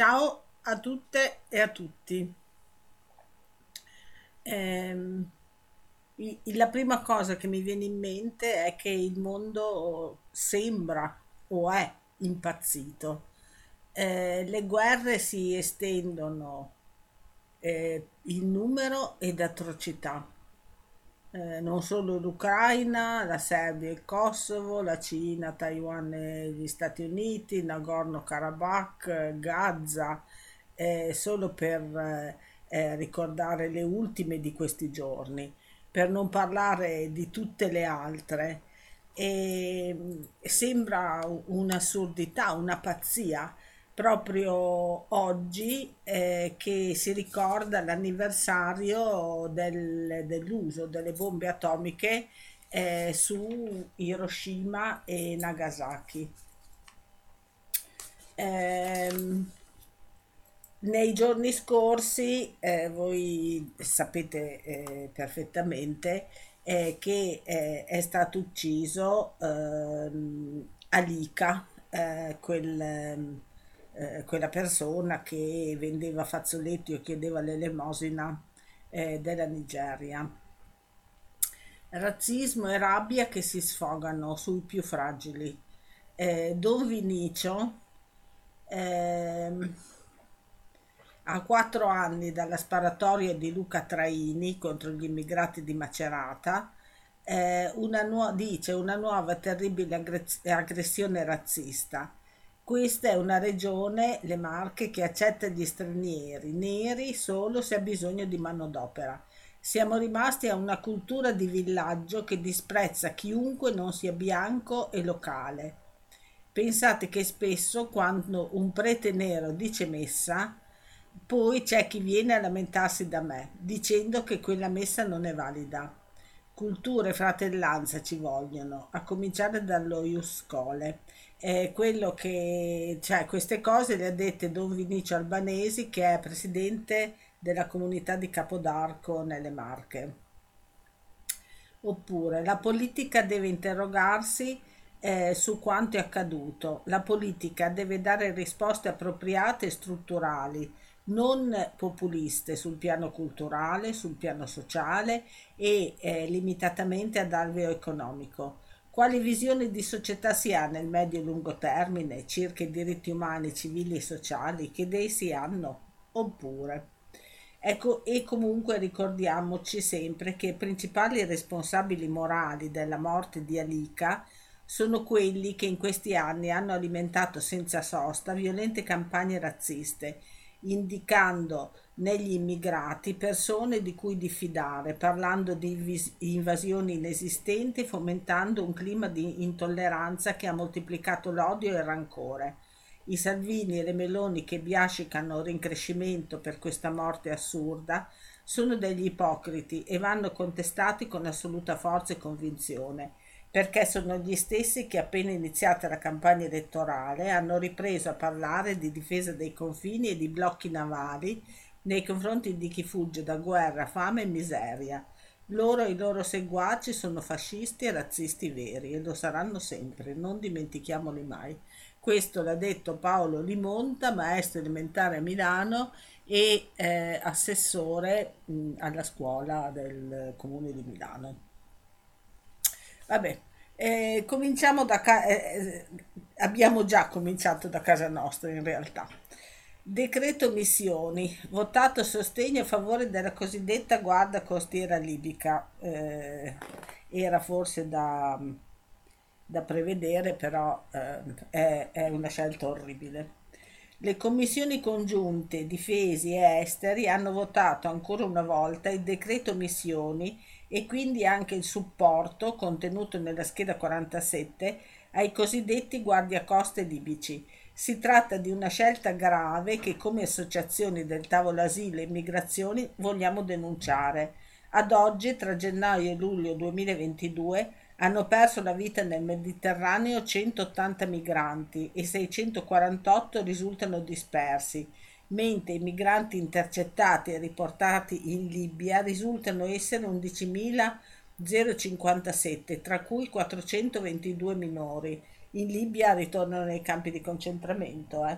Ciao a tutte e a tutti. I- la prima cosa che mi viene in mente è che il mondo sembra o è impazzito. Eh, le guerre si estendono eh, in numero ed atrocità. Eh, non solo l'Ucraina, la Serbia, il Kosovo, la Cina, Taiwan e gli Stati Uniti, Nagorno-Karabakh, Gaza, eh, solo per eh, eh, ricordare le ultime di questi giorni, per non parlare di tutte le altre. E mm, sembra un'assurdità, una pazzia proprio oggi eh, che si ricorda l'anniversario del- dell'uso delle bombe atomiche eh, su Hiroshima e Nagasaki. Ehm, nei giorni scorsi, eh, voi sapete eh, perfettamente eh, che eh, è stato ucciso ehm, Alika, eh, quel, ehm, eh, quella persona che vendeva fazzoletti o chiedeva l'elemosina eh, della Nigeria. Razzismo e rabbia che si sfogano sui più fragili. Eh, Don Vinicio ehm, a quattro anni dalla sparatoria di Luca Traini contro gli immigrati di Macerata, eh, una nuo- dice una nuova terribile aggre- aggressione razzista. Questa è una regione, le Marche, che accetta gli stranieri neri solo se ha bisogno di manodopera. Siamo rimasti a una cultura di villaggio che disprezza chiunque non sia bianco e locale. Pensate che spesso quando un prete nero dice messa, poi c'è chi viene a lamentarsi da me, dicendo che quella messa non è valida. Cultura e fratellanza ci vogliono, a cominciare dallo Ius È quello che, cioè, queste cose le ha dette Don Vinicio Albanesi, che è presidente della comunità di Capodarco nelle Marche. Oppure la politica deve interrogarsi eh, su quanto è accaduto. La politica deve dare risposte appropriate e strutturali, non populiste sul piano culturale, sul piano sociale e eh, limitatamente ad alveo economico. Quali visioni di società si ha nel medio e lungo termine circa i diritti umani, civili e sociali? Che idee si hanno? Oppure Ecco, e comunque ricordiamoci sempre che i principali responsabili morali della morte di Alika sono quelli che in questi anni hanno alimentato senza sosta violente campagne razziste, indicando negli immigrati persone di cui diffidare, parlando di invasioni inesistenti, fomentando un clima di intolleranza che ha moltiplicato l'odio e il rancore. I Salvini e le Meloni che biascicano rincrescimento per questa morte assurda sono degli ipocriti e vanno contestati con assoluta forza e convinzione, perché sono gli stessi che appena iniziata la campagna elettorale hanno ripreso a parlare di difesa dei confini e di blocchi navali nei confronti di chi fugge da guerra, fame e miseria. Loro e i loro seguaci sono fascisti e razzisti veri e lo saranno sempre, non dimentichiamoli mai. Questo l'ha detto Paolo Limonta, maestro elementare a Milano e eh, assessore mh, alla scuola del comune di Milano. Vabbè, eh, cominciamo da ca- eh, eh, abbiamo già cominciato da casa nostra in realtà. Decreto missioni, votato sostegno a favore della cosiddetta guardia costiera libica. Eh, era forse da, da prevedere, però eh, è, è una scelta orribile. Le commissioni congiunte difesi e esteri hanno votato ancora una volta il decreto missioni e quindi anche il supporto contenuto nella scheda 47 ai cosiddetti guardiacoste libici. Si tratta di una scelta grave che come associazioni del tavolo asilo e immigrazioni vogliamo denunciare. Ad oggi, tra gennaio e luglio 2022, hanno perso la vita nel Mediterraneo 180 migranti e 648 risultano dispersi, mentre i migranti intercettati e riportati in Libia risultano essere 11.057, tra cui 422 minori. In Libia ritornano nei campi di concentramento. Eh.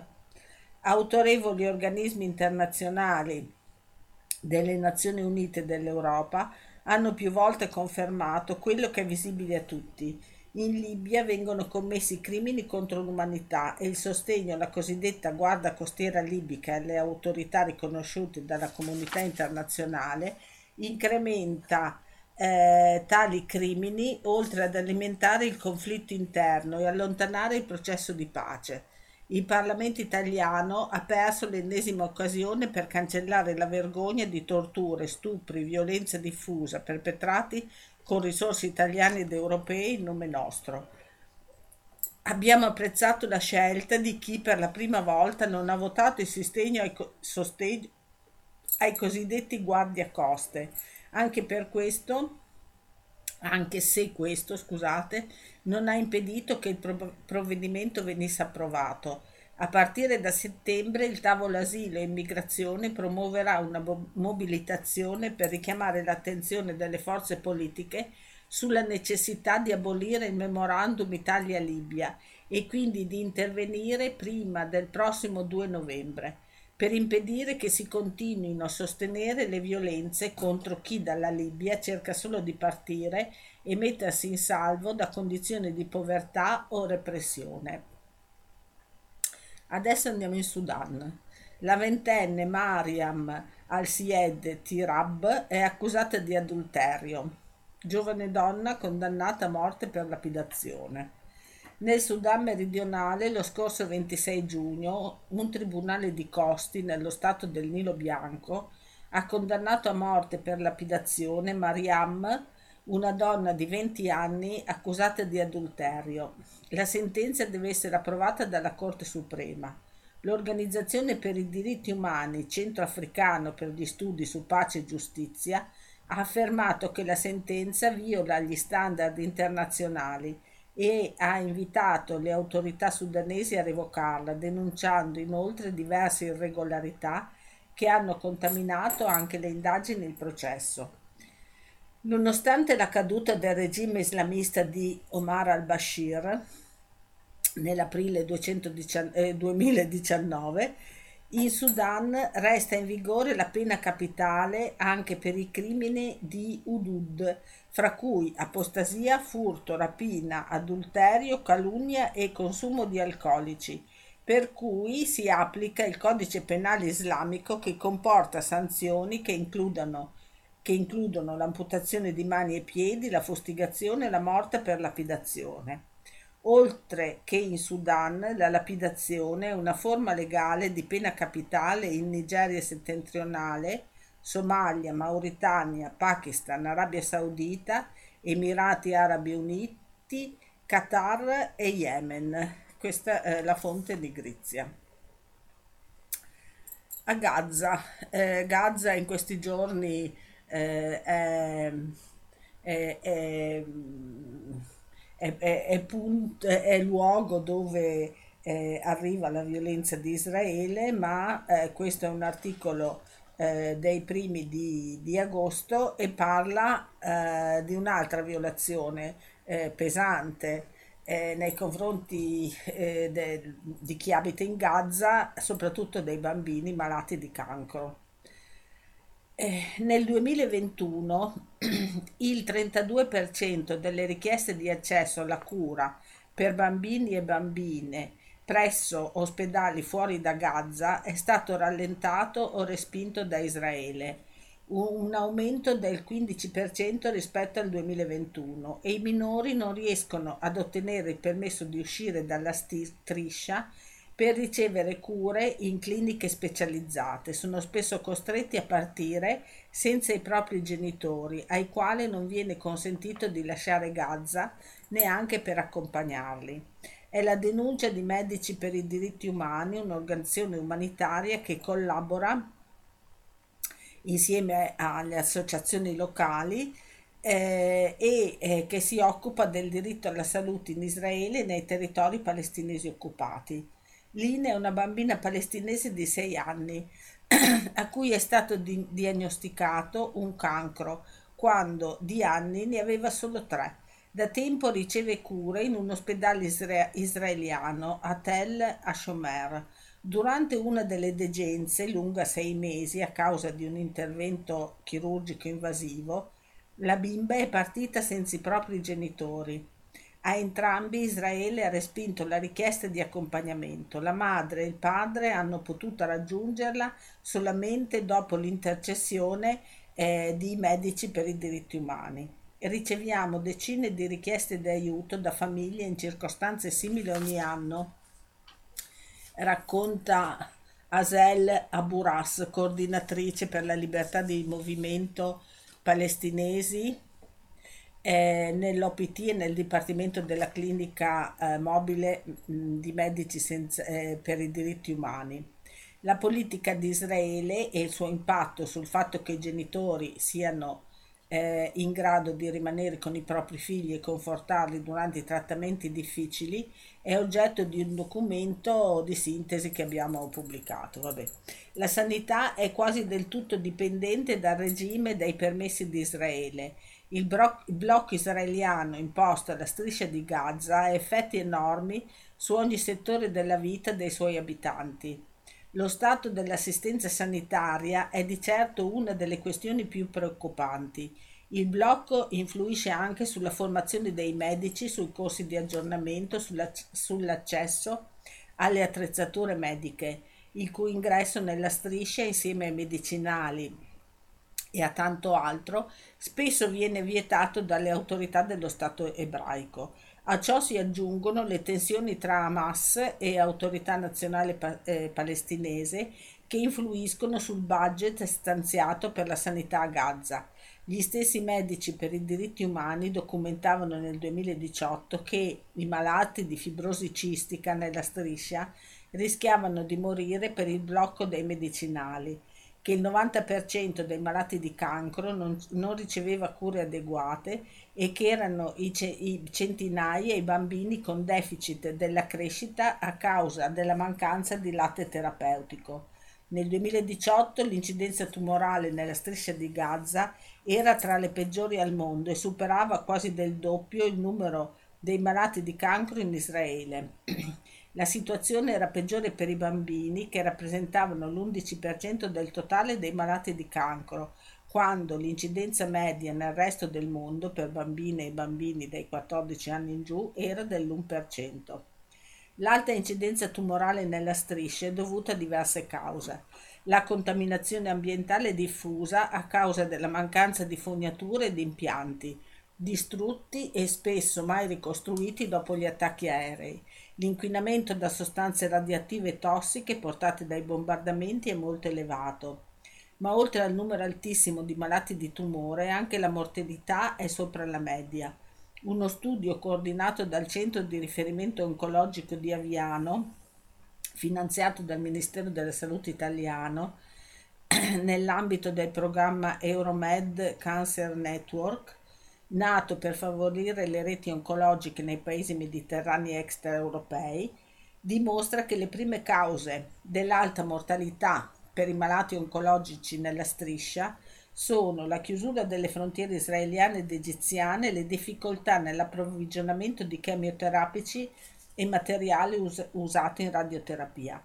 Autorevoli organismi internazionali delle Nazioni Unite e dell'Europa hanno più volte confermato quello che è visibile a tutti. In Libia vengono commessi crimini contro l'umanità e il sostegno alla cosiddetta Guardia Costiera libica e alle autorità riconosciute dalla comunità internazionale incrementa eh, tali crimini oltre ad alimentare il conflitto interno e allontanare il processo di pace. Il Parlamento italiano ha perso l'ennesima occasione per cancellare la vergogna di torture, stupri, violenza diffusa perpetrati con risorse italiane ed europee in nome nostro. Abbiamo apprezzato la scelta di chi per la prima volta non ha votato il sostegno ai, co- sostegno ai cosiddetti guardiacoste. Anche per questo anche se questo, scusate, non ha impedito che il provvedimento venisse approvato. A partire da settembre il tavolo asilo e immigrazione promuoverà una mobilitazione per richiamare l'attenzione delle forze politiche sulla necessità di abolire il memorandum Italia-Libia e quindi di intervenire prima del prossimo 2 novembre per impedire che si continuino a sostenere le violenze contro chi dalla Libia cerca solo di partire e mettersi in salvo da condizioni di povertà o repressione. Adesso andiamo in Sudan. La ventenne Mariam al-Sied Tirab è accusata di adulterio, giovane donna condannata a morte per lapidazione. Nel Sudan meridionale, lo scorso 26 giugno, un tribunale di Costi, nello stato del Nilo Bianco, ha condannato a morte per lapidazione Mariam, una donna di 20 anni accusata di adulterio. La sentenza deve essere approvata dalla Corte Suprema. L'Organizzazione per i diritti umani centroafricano per gli studi su pace e giustizia ha affermato che la sentenza viola gli standard internazionali e ha invitato le autorità sudanesi a revocarla, denunciando inoltre diverse irregolarità che hanno contaminato anche le indagini e il processo. Nonostante la caduta del regime islamista di Omar al-Bashir nell'aprile 2019, in Sudan resta in vigore la pena capitale anche per i crimini di Udud, fra cui apostasia, furto, rapina, adulterio, calunnia e consumo di alcolici, per cui si applica il codice penale islamico che comporta sanzioni che includono, che includono l'amputazione di mani e piedi, la fustigazione e la morte per lapidazione. Oltre che in Sudan, la lapidazione è una forma legale di pena capitale in Nigeria settentrionale Somalia, Mauritania, Pakistan, Arabia Saudita, Emirati Arabi Uniti, Qatar e Yemen. Questa è la fonte di Grizia. A Gaza, eh, Gaza in questi giorni eh, è, è, è, è, punt, è luogo dove eh, arriva la violenza di Israele, ma eh, questo è un articolo eh, dei primi di, di, agosto e parla eh, di un'altra violazione eh, pesante eh, nei confronti de, di chi abita in Gaza, soprattutto dei bambini malati di cancro. Nel 2021 il 32% delle richieste di accesso alla cura per bambini e bambine presso ospedali fuori da Gaza è stato rallentato o respinto da Israele, un aumento del 15% rispetto al 2021 e i minori non riescono ad ottenere il permesso di uscire dalla striscia per ricevere cure in cliniche specializzate. Sono spesso costretti a partire senza i propri genitori, ai quali non viene consentito di lasciare Gaza neanche per accompagnarli è la denuncia di Medici per i diritti umani, un'organizzazione umanitaria che collabora insieme alle associazioni locali eh, e eh, che si occupa del diritto alla salute in Israele e nei territori palestinesi occupati. Lina è una bambina palestinese di 6 anni a cui è stato di- diagnosticato un cancro quando di anni ne aveva solo 3. Da tempo riceve cure in un ospedale isra- israeliano a Tel Hashomer, Durante una delle degenze, lunga sei mesi a causa di un intervento chirurgico invasivo, la bimba è partita senza i propri genitori. A entrambi Israele ha respinto la richiesta di accompagnamento. La madre e il padre hanno potuto raggiungerla solamente dopo l'intercessione eh, di medici per i diritti umani. Riceviamo decine di richieste di aiuto da famiglie in circostanze simili ogni anno racconta Asel Aburas, coordinatrice per la libertà di movimento palestinesi eh, nell'OPT e nel Dipartimento della Clinica eh, Mobile mh, di Medici senza, eh, per i diritti umani. La politica di Israele e il suo impatto sul fatto che i genitori siano eh, in grado di rimanere con i propri figli e confortarli durante i trattamenti difficili è oggetto di un documento di sintesi che abbiamo pubblicato. Vabbè. La sanità è quasi del tutto dipendente dal regime e dai permessi di Israele. Il, il blocco israeliano imposto alla striscia di Gaza ha effetti enormi su ogni settore della vita dei suoi abitanti. Lo stato dell'assistenza sanitaria è di certo una delle questioni più preoccupanti. Il blocco influisce anche sulla formazione dei medici, sui corsi di aggiornamento, sull'accesso alle attrezzature mediche, il cui ingresso nella striscia insieme ai medicinali e a tanto altro spesso viene vietato dalle autorità dello Stato ebraico. A ciò si aggiungono le tensioni tra Hamas e Autorità Nazionale pa- eh, Palestinese che influiscono sul budget stanziato per la sanità a Gaza. Gli stessi medici per i diritti umani documentavano nel 2018 che i malati di fibrosi cistica nella striscia rischiavano di morire per il blocco dei medicinali che il 90% dei malati di cancro non, non riceveva cure adeguate e che erano i, i centinaia i bambini con deficit della crescita a causa della mancanza di latte terapeutico. Nel 2018 l'incidenza tumorale nella striscia di Gaza era tra le peggiori al mondo e superava quasi del doppio il numero dei malati di cancro in Israele. La situazione era peggiore per i bambini, che rappresentavano l'11% del totale dei malati di cancro, quando l'incidenza media nel resto del mondo per bambine e bambini dai 14 anni in giù era dell'1%. L'alta incidenza tumorale nella striscia è dovuta a diverse cause. La contaminazione ambientale è diffusa a causa della mancanza di fognature e di impianti, distrutti e spesso mai ricostruiti dopo gli attacchi aerei L'inquinamento da sostanze radioattive tossiche portate dai bombardamenti è molto elevato, ma oltre al numero altissimo di malati di tumore anche la mortalità è sopra la media. Uno studio coordinato dal Centro di riferimento oncologico di Aviano, finanziato dal Ministero della Salute italiano, nell'ambito del programma Euromed Cancer Network, nato per favorire le reti oncologiche nei paesi mediterranei extraeuropei, dimostra che le prime cause dell'alta mortalità per i malati oncologici nella striscia sono la chiusura delle frontiere israeliane ed egiziane e le difficoltà nell'approvvigionamento di chemioterapici e materiali us- usati in radioterapia.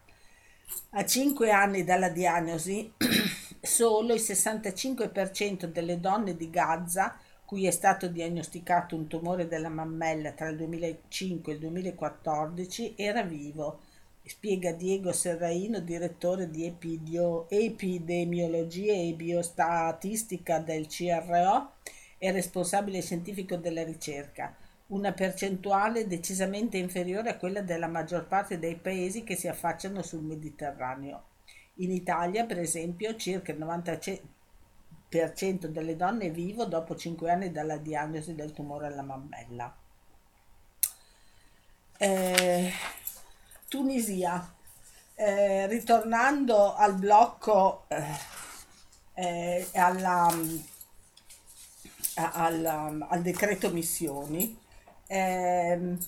A cinque anni dalla diagnosi, solo il 65% delle donne di Gaza cui è stato diagnosticato un tumore della mammella tra il 2005 e il 2014, era vivo, spiega Diego Serraino, direttore di epidio, epidemiologia e biostatistica del CRO e responsabile scientifico della ricerca, una percentuale decisamente inferiore a quella della maggior parte dei paesi che si affacciano sul Mediterraneo. In Italia, per esempio, circa il 90%, delle donne è vivo dopo 5 anni dalla diagnosi del tumore alla mammella. Eh, Tunisia, eh, ritornando al blocco, eh, eh alla, alla, al decreto missioni, ehm,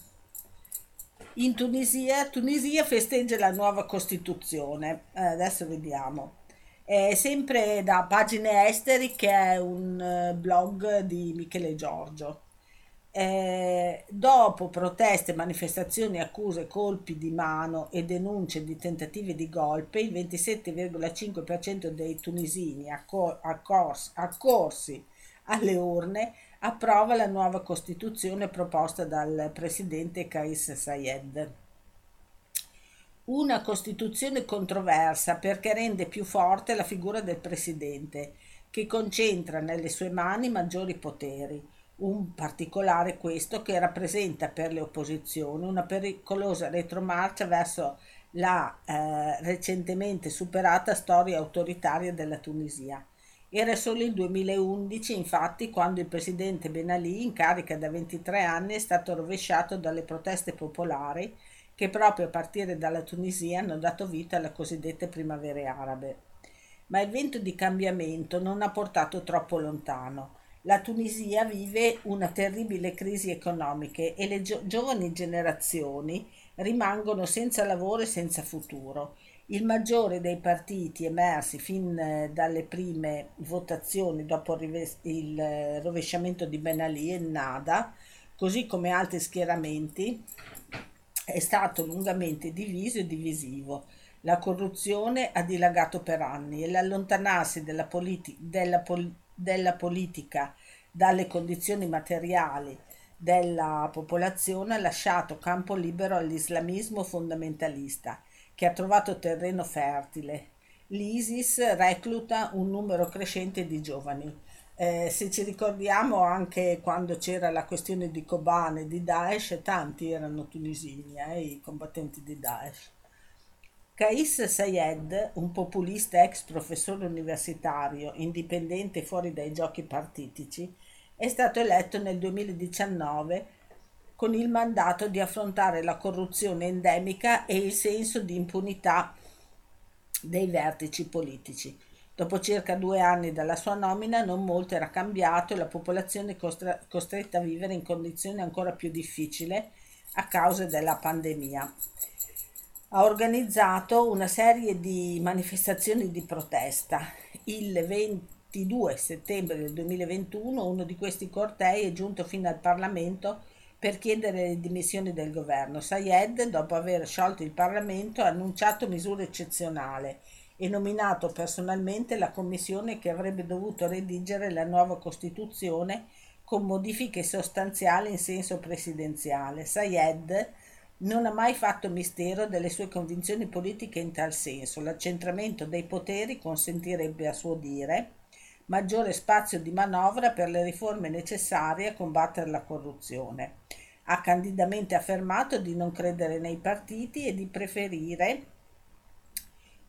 in Tunisia, Tunisia festeggia la nuova Costituzione. Eh, adesso vediamo. È sempre da Pagine Esteri che è un eh, blog di Michele Giorgio. Eh, dopo proteste, manifestazioni, accuse, colpi di mano e denunce di tentativi di golpe, il 27,5% dei tunisini accor- accors- accorsi alle urne approva la nuova Costituzione proposta dal presidente Kais Sayed. Una Costituzione controversa perché rende più forte la figura del presidente, che concentra nelle sue mani maggiori poteri un particolare questo che rappresenta per le opposizioni una pericolosa retromarcia verso la eh, recentemente superata storia autoritaria della Tunisia. Era solo il 2011, infatti, quando il presidente Ben Ali, in carica da 23 anni, è stato rovesciato dalle proteste popolari che proprio a partire dalla Tunisia hanno dato vita alle cosiddette primavere arabe. Ma il vento di cambiamento non ha portato troppo lontano la Tunisia vive una terribile crisi economica e le gio- giovani generazioni rimangono senza lavoro e senza futuro. Il maggiore dei partiti emersi fin eh, dalle prime votazioni dopo il eh, rovesciamento di Ben Ali e Nada, così come altri schieramenti, è stato lungamente diviso e divisivo. La corruzione ha dilagato per anni e l'allontanarsi della, politi- della politica della politica dalle condizioni materiali della popolazione ha lasciato campo libero all'islamismo fondamentalista che ha trovato terreno fertile. L'ISIS recluta un numero crescente di giovani. Eh, se ci ricordiamo anche quando c'era la questione di Kobane, di Daesh, tanti erano tunisini, eh, i combattenti di Daesh. Kais Sayed, un populista ex professore universitario, indipendente fuori dai giochi partitici, è stato eletto nel 2019 con il mandato di affrontare la corruzione endemica e il senso di impunità dei vertici politici. Dopo circa due anni dalla sua nomina non molto era cambiato e la popolazione è costretta a vivere in condizioni ancora più difficili a causa della pandemia ha organizzato una serie di manifestazioni di protesta. Il 22 settembre del 2021 uno di questi cortei è giunto fino al Parlamento per chiedere le dimissioni del governo. Sayed, dopo aver sciolto il Parlamento, ha annunciato misure eccezionali e nominato personalmente la commissione che avrebbe dovuto redigere la nuova Costituzione con modifiche sostanziali in senso presidenziale. Sayed non ha mai fatto mistero delle sue convinzioni politiche in tal senso. L'accentramento dei poteri consentirebbe, a suo dire, maggiore spazio di manovra per le riforme necessarie a combattere la corruzione. Ha candidamente affermato di non credere nei partiti e di preferire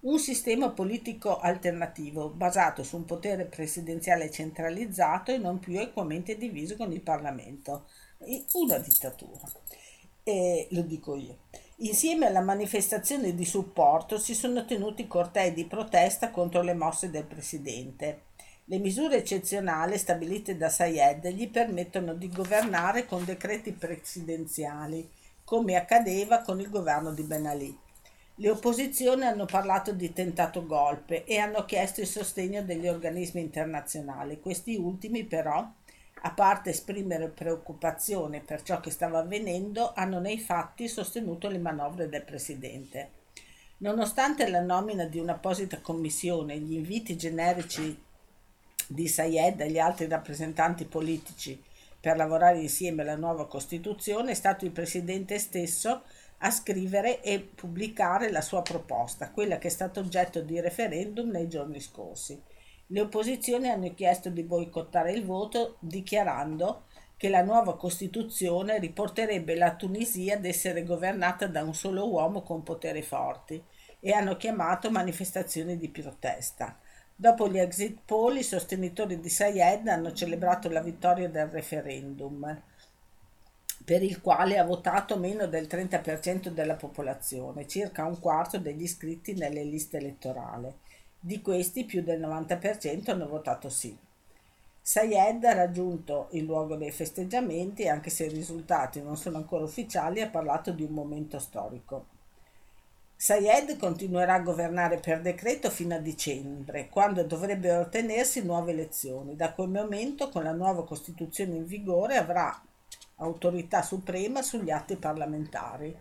un sistema politico alternativo basato su un potere presidenziale centralizzato e non più equamente diviso con il Parlamento. Una dittatura e lo dico io. Insieme alla manifestazione di supporto si sono tenuti cortei di protesta contro le mosse del presidente. Le misure eccezionali stabilite da Sayed gli permettono di governare con decreti presidenziali, come accadeva con il governo di Ben Ali. Le opposizioni hanno parlato di tentato golpe e hanno chiesto il sostegno degli organismi internazionali. Questi ultimi però a parte esprimere preoccupazione per ciò che stava avvenendo, hanno nei fatti sostenuto le manovre del Presidente. Nonostante la nomina di un'apposita commissione gli inviti generici di Sayed e gli altri rappresentanti politici per lavorare insieme alla nuova Costituzione, è stato il Presidente stesso a scrivere e pubblicare la sua proposta, quella che è stata oggetto di referendum nei giorni scorsi. Le opposizioni hanno chiesto di boicottare il voto dichiarando che la nuova Costituzione riporterebbe la Tunisia ad essere governata da un solo uomo con poteri forti e hanno chiamato manifestazioni di protesta. Dopo gli exit poll, i sostenitori di Sayed hanno celebrato la vittoria del referendum, per il quale ha votato meno del 30% della popolazione, circa un quarto degli iscritti nelle liste elettorali. Di questi più del 90% hanno votato sì. Sayed ha raggiunto il luogo dei festeggiamenti e anche se i risultati non sono ancora ufficiali ha parlato di un momento storico. Sayed continuerà a governare per decreto fino a dicembre, quando dovrebbero ottenersi nuove elezioni. Da quel momento, con la nuova Costituzione in vigore, avrà autorità suprema sugli atti parlamentari.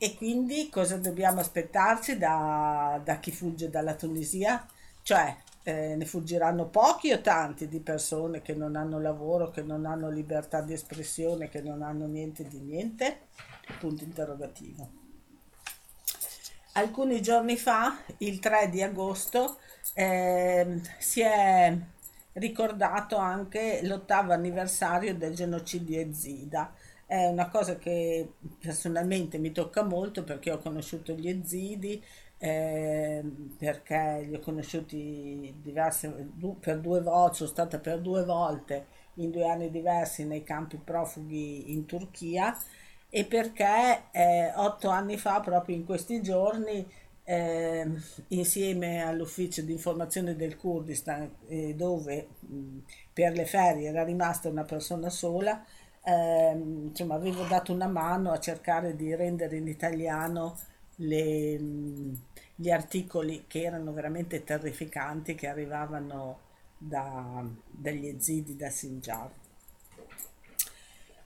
E quindi cosa dobbiamo aspettarci da, da chi fugge dalla Tunisia? Cioè, eh, ne fuggiranno pochi o tanti di persone che non hanno lavoro, che non hanno libertà di espressione, che non hanno niente di niente? Punto interrogativo. Alcuni giorni fa, il 3 di agosto, eh, si è ricordato anche l'ottavo anniversario del genocidio Ezida. È una cosa che personalmente mi tocca molto perché ho conosciuto gli Ezidi, eh, perché li ho conosciuti diverse, per due volte, sono stata per due volte in due anni diversi nei campi profughi in Turchia e perché eh, otto anni fa, proprio in questi giorni, eh, insieme all'ufficio di informazione del Kurdistan, eh, dove mh, per le ferie era rimasta una persona sola, ehm, insomma, avevo dato una mano a cercare di rendere in italiano le, gli articoli che erano veramente terrificanti che arrivavano da, dagli ezidi da Sinjar.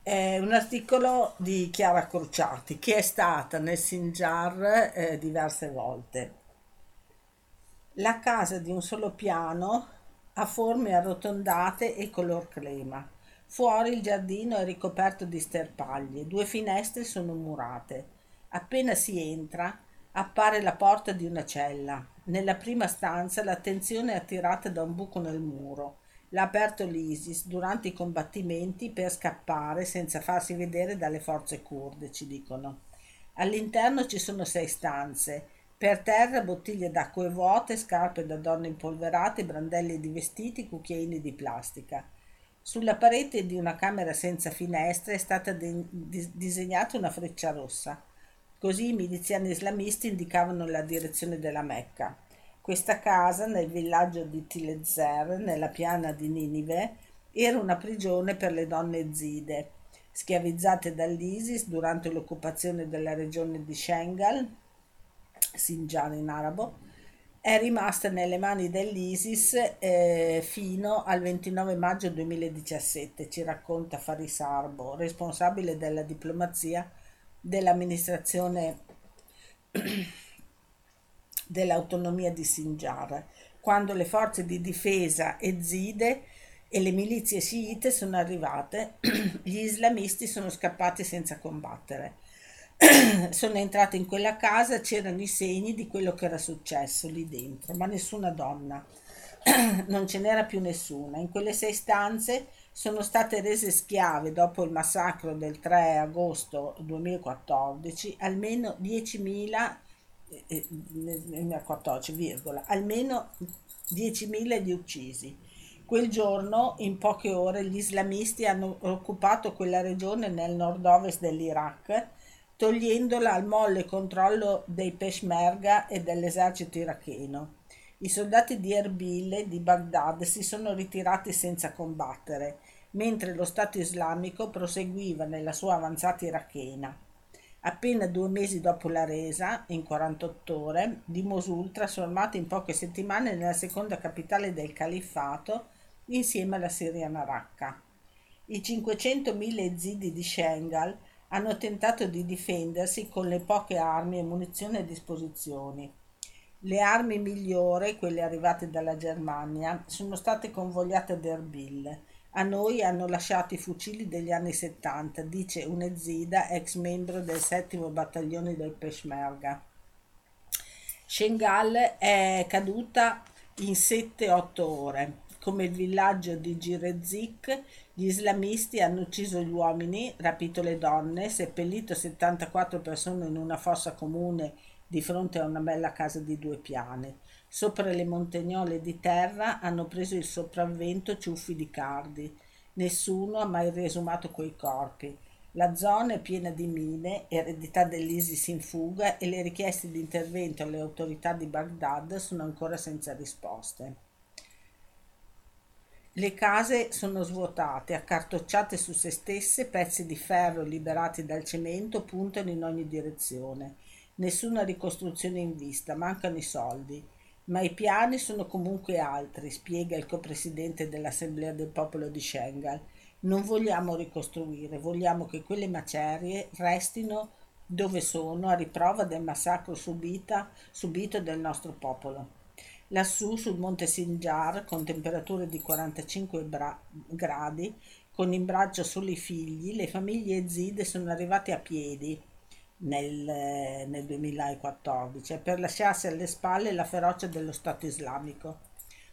È un articolo di Chiara Crociati che è stata nel Sinjar eh, diverse volte. La casa di un solo piano ha forme arrotondate e color crema. Fuori il giardino è ricoperto di sterpaglie, due finestre sono murate. Appena si entra, appare la porta di una cella. Nella prima stanza l'attenzione è attirata da un buco nel muro. L'ha aperto l'ISIS durante i combattimenti per scappare senza farsi vedere dalle forze kurde, ci dicono. All'interno ci sono sei stanze. Per terra bottiglie d'acqua vuote, scarpe da donne impolverate, brandelli di vestiti, cucchiaini di plastica. Sulla parete di una camera senza finestre è stata de- disegnata una freccia rossa. Così i miliziani islamisti indicavano la direzione della Mecca. Questa casa, nel villaggio di Tilezer, nella piana di Ninive, era una prigione per le donne zide, schiavizzate dall'ISIS durante l'occupazione della regione di Shengal, Sinjar in arabo, è rimasta nelle mani dell'ISIS eh, fino al 29 maggio 2017, ci racconta Faris Arbo, responsabile della diplomazia dell'amministrazione dell'autonomia di Sinjar, quando le forze di difesa ezide e le milizie sciite sono arrivate, gli islamisti sono scappati senza combattere. sono entrati in quella casa, c'erano i segni di quello che era successo lì dentro, ma nessuna donna. non ce n'era più nessuna. In quelle sei stanze sono state rese schiave dopo il massacro del 3 agosto 2014 almeno 10.000 eh, 14, virgola, almeno 10.000 gli uccisi. Quel giorno, in poche ore, gli islamisti hanno occupato quella regione nel nord-ovest dell'Iraq, togliendola al molle controllo dei Peshmerga e dell'esercito iracheno. I soldati di Erbil e di Baghdad si sono ritirati senza combattere, mentre lo Stato islamico proseguiva nella sua avanzata irachena. Appena due mesi dopo la resa, in 48 ore, di Mosul, trasformata in poche settimane nella seconda capitale del califfato, insieme alla siriana Raqqa. I 500.000 ezidi di Shengal hanno tentato di difendersi con le poche armi e munizioni a disposizione. Le armi migliori, quelle arrivate dalla Germania, sono state convogliate ad Erbil a noi hanno lasciato i fucili degli anni 70, dice un'ezida ex membro del settimo battaglione del Peshmerga. Shengal è caduta in 7-8 ore. Come il villaggio di Girezik, gli islamisti hanno ucciso gli uomini, rapito le donne, seppellito 74 persone in una fossa comune di fronte a una bella casa di due piani. Sopra le montagnole di terra hanno preso il sopravvento ciuffi di cardi. Nessuno ha mai riesumato quei corpi. La zona è piena di mine, eredità dell'ISIS in fuga e le richieste di intervento alle autorità di Baghdad sono ancora senza risposte. Le case sono svuotate, accartocciate su se stesse, pezzi di ferro liberati dal cemento puntano in ogni direzione. Nessuna ricostruzione in vista, mancano i soldi. Ma i piani sono comunque altri, spiega il copresidente dell'Assemblea del Popolo di Schengal. Non vogliamo ricostruire, vogliamo che quelle macerie restino dove sono a riprova del massacro subita, subito del nostro popolo. Lassù sul monte Sinjar, con temperature di 45 bra- gradi, con in braccio solo i figli, le famiglie ezide sono arrivate a piedi nel, nel 2014 per lasciarsi alle spalle la ferocia dello Stato islamico.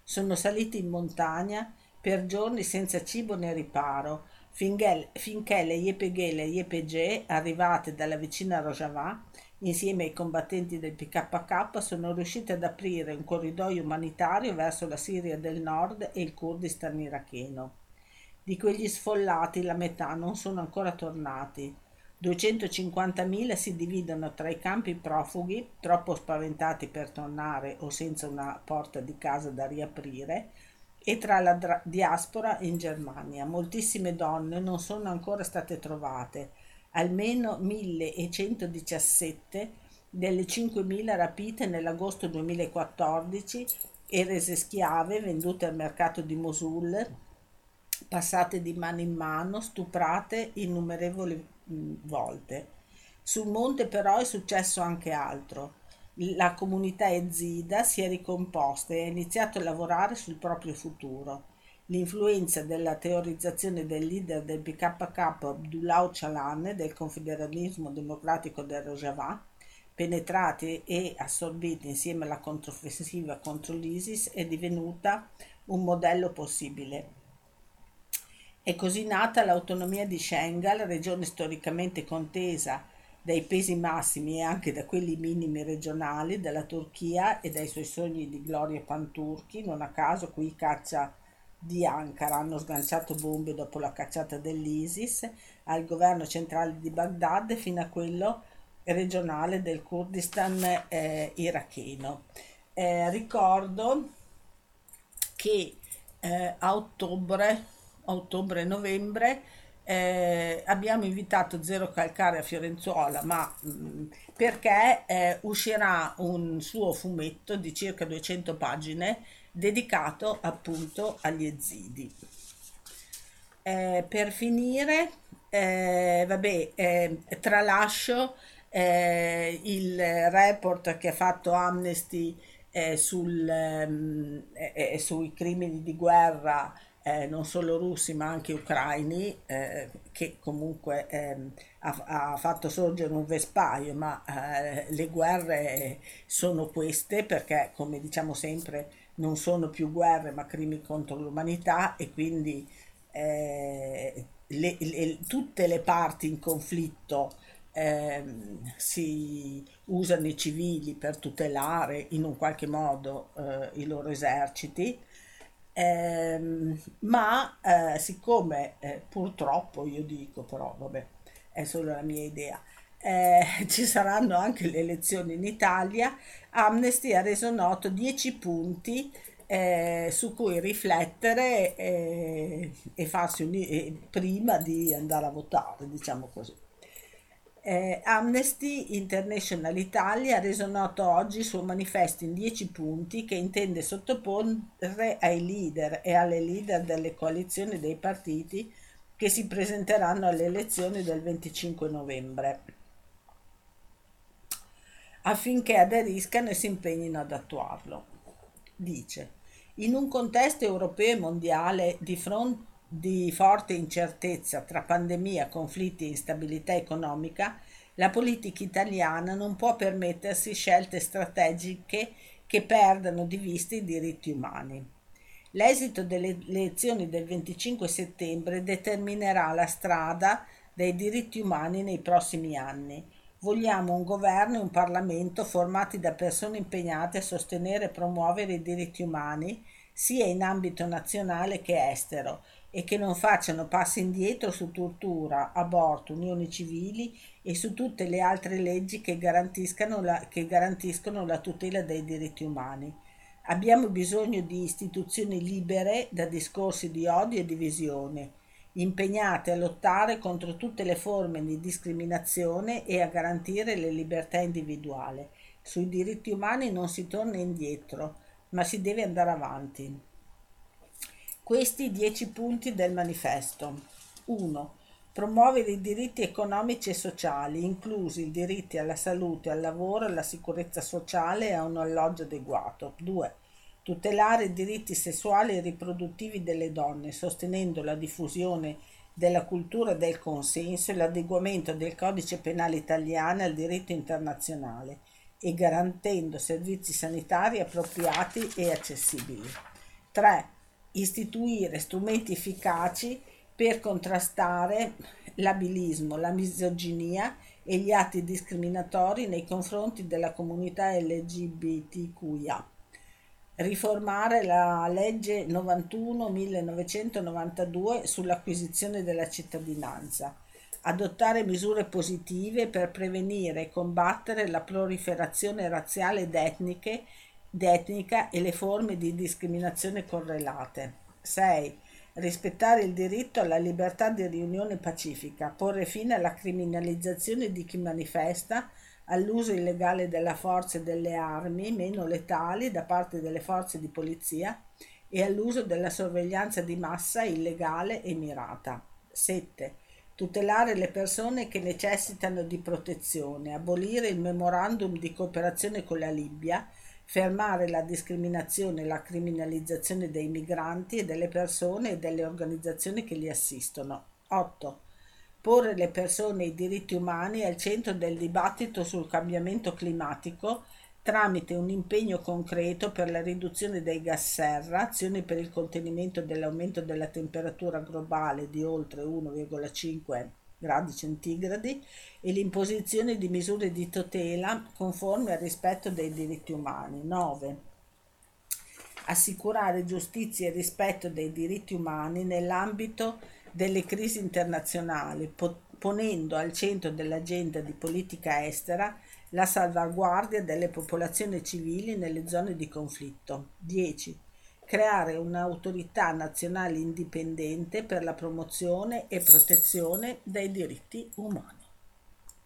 Sono saliti in montagna per giorni senza cibo né riparo, finché, finché le YPG e le YPG, arrivate dalla vicina Rojava, insieme ai combattenti del PKK, sono riuscite ad aprire un corridoio umanitario verso la Siria del nord e il Kurdistan iracheno. Di quegli sfollati la metà non sono ancora tornati. 250.000 si dividono tra i campi profughi, troppo spaventati per tornare o senza una porta di casa da riaprire, e tra la dra- diaspora in Germania. Moltissime donne non sono ancora state trovate, almeno 1117 delle 5.000 rapite nell'agosto 2014 e rese schiave vendute al mercato di Mosul, passate di mano in mano, stuprate innumerevoli volte. Sul monte però è successo anche altro la comunità ezida si è ricomposta e ha iniziato a lavorare sul proprio futuro. L'influenza della teorizzazione del leader del PKK Abdullah Öcalan e del confederalismo democratico del Rojava, penetrati e assorbiti insieme alla controffensiva contro l'ISIS, è divenuta un modello possibile. È così nata l'autonomia di Shengal, regione storicamente contesa dai pesi massimi e anche da quelli minimi regionali della Turchia e dai suoi sogni di gloria panturchi, non a caso qui caccia di Ankara hanno sganciato bombe dopo la cacciata dell'ISIS al governo centrale di Baghdad fino a quello regionale del Kurdistan eh, iracheno. Eh, ricordo che eh, a ottobre, ottobre-novembre eh, abbiamo invitato Zero Calcare a Fiorenzuola, ma mh, mm, perché eh, uscirà un suo fumetto di circa 200 pagine dedicato appunto agli ezidi. Eh, per finire, eh, vabbè, eh, tralascio eh, il report che ha fatto Amnesty sul, ehm, sui crimini di guerra eh, non solo russi ma anche ucraini, eh, che comunque ehm, ha, ha, fatto sorgere un vespaio, ma eh, le guerre sono queste perché, come diciamo sempre, non sono più guerre ma crimini contro l'umanità e quindi eh, le, le, tutte le parti in conflitto ehm, si usano i civili per tutelare in un qualche modo eh, i loro eserciti Ehm, ma eh, siccome eh, purtroppo io dico, però vabbè, è solo la mia idea, eh, ci saranno anche le elezioni in Italia, Amnesty ha reso noto 10 punti eh, su cui riflettere eh, e farsi un, prima di andare a votare, diciamo così. Eh, Amnesty International Italia ha reso noto oggi il suo manifesto in 10 punti che intende sottoporre ai leader e alle leader delle coalizioni dei partiti che si presenteranno alle elezioni del 25 novembre affinché aderiscano e si impegnino ad attuarlo. Dice, in un contesto europeo e mondiale di fronte di forte incertezza tra pandemia, conflitti e instabilità economica, la politica italiana non può permettersi scelte strategiche che perdano di vista i diritti umani. L'esito delle elezioni del 25 settembre determinerà la strada dei diritti umani nei prossimi anni. Vogliamo un governo e un Parlamento formati da persone impegnate a sostenere e promuovere i diritti umani sia in ambito nazionale che estero e che non facciano passi indietro su tortura, aborto, unioni civili e su tutte le altre leggi che garantiscono la, che garantiscono la tutela dei diritti umani. Abbiamo bisogno di istituzioni libere da discorsi di odio e divisione, impegnate a lottare contro tutte le forme di discriminazione e a garantire le libertà individuali. Sui diritti umani non si torna indietro, ma si deve andare avanti. Questi dieci punti del manifesto. 1. Promuovere i diritti economici e sociali, inclusi i diritti alla salute, al lavoro, alla sicurezza sociale e a un alloggio adeguato. 2. Tutelare i diritti sessuali e riproduttivi delle donne, sostenendo la diffusione della cultura del consenso e l'adeguamento del codice penale italiano al diritto internazionale e garantendo servizi sanitari appropriati e accessibili. 3. Istituire strumenti efficaci per contrastare l'abilismo, la misoginia e gli atti discriminatori nei confronti della comunità LGBTQIA. Riformare la legge 91-1992 sull'acquisizione della cittadinanza adottare misure positive per prevenire e combattere la proliferazione razziale ed etniche, etnica e le forme di discriminazione correlate. 6. Rispettare il diritto alla libertà di riunione pacifica, porre fine alla criminalizzazione di chi manifesta, all'uso illegale della forza e delle armi meno letali da parte delle forze di polizia e all'uso della sorveglianza di massa illegale e mirata. 7 tutelare le persone che necessitano di protezione, abolire il memorandum di cooperazione con la Libia, fermare la discriminazione e la criminalizzazione dei migranti e delle persone e delle organizzazioni che li assistono. 8. Porre le persone e i diritti umani al centro del dibattito sul cambiamento climatico tramite un impegno concreto per la riduzione dei gas serra, azioni per il contenimento dell'aumento della temperatura globale di oltre 1,5 gradi centigradi e l'imposizione di misure di tutela conformi al rispetto dei diritti umani. 9. Assicurare giustizia e rispetto dei diritti umani nell'ambito delle crisi internazionali, ponendo al centro dell'agenda di politica estera la salvaguardia delle popolazioni civili nelle zone di conflitto. 10. Creare un'autorità nazionale indipendente per la promozione e protezione dei diritti umani.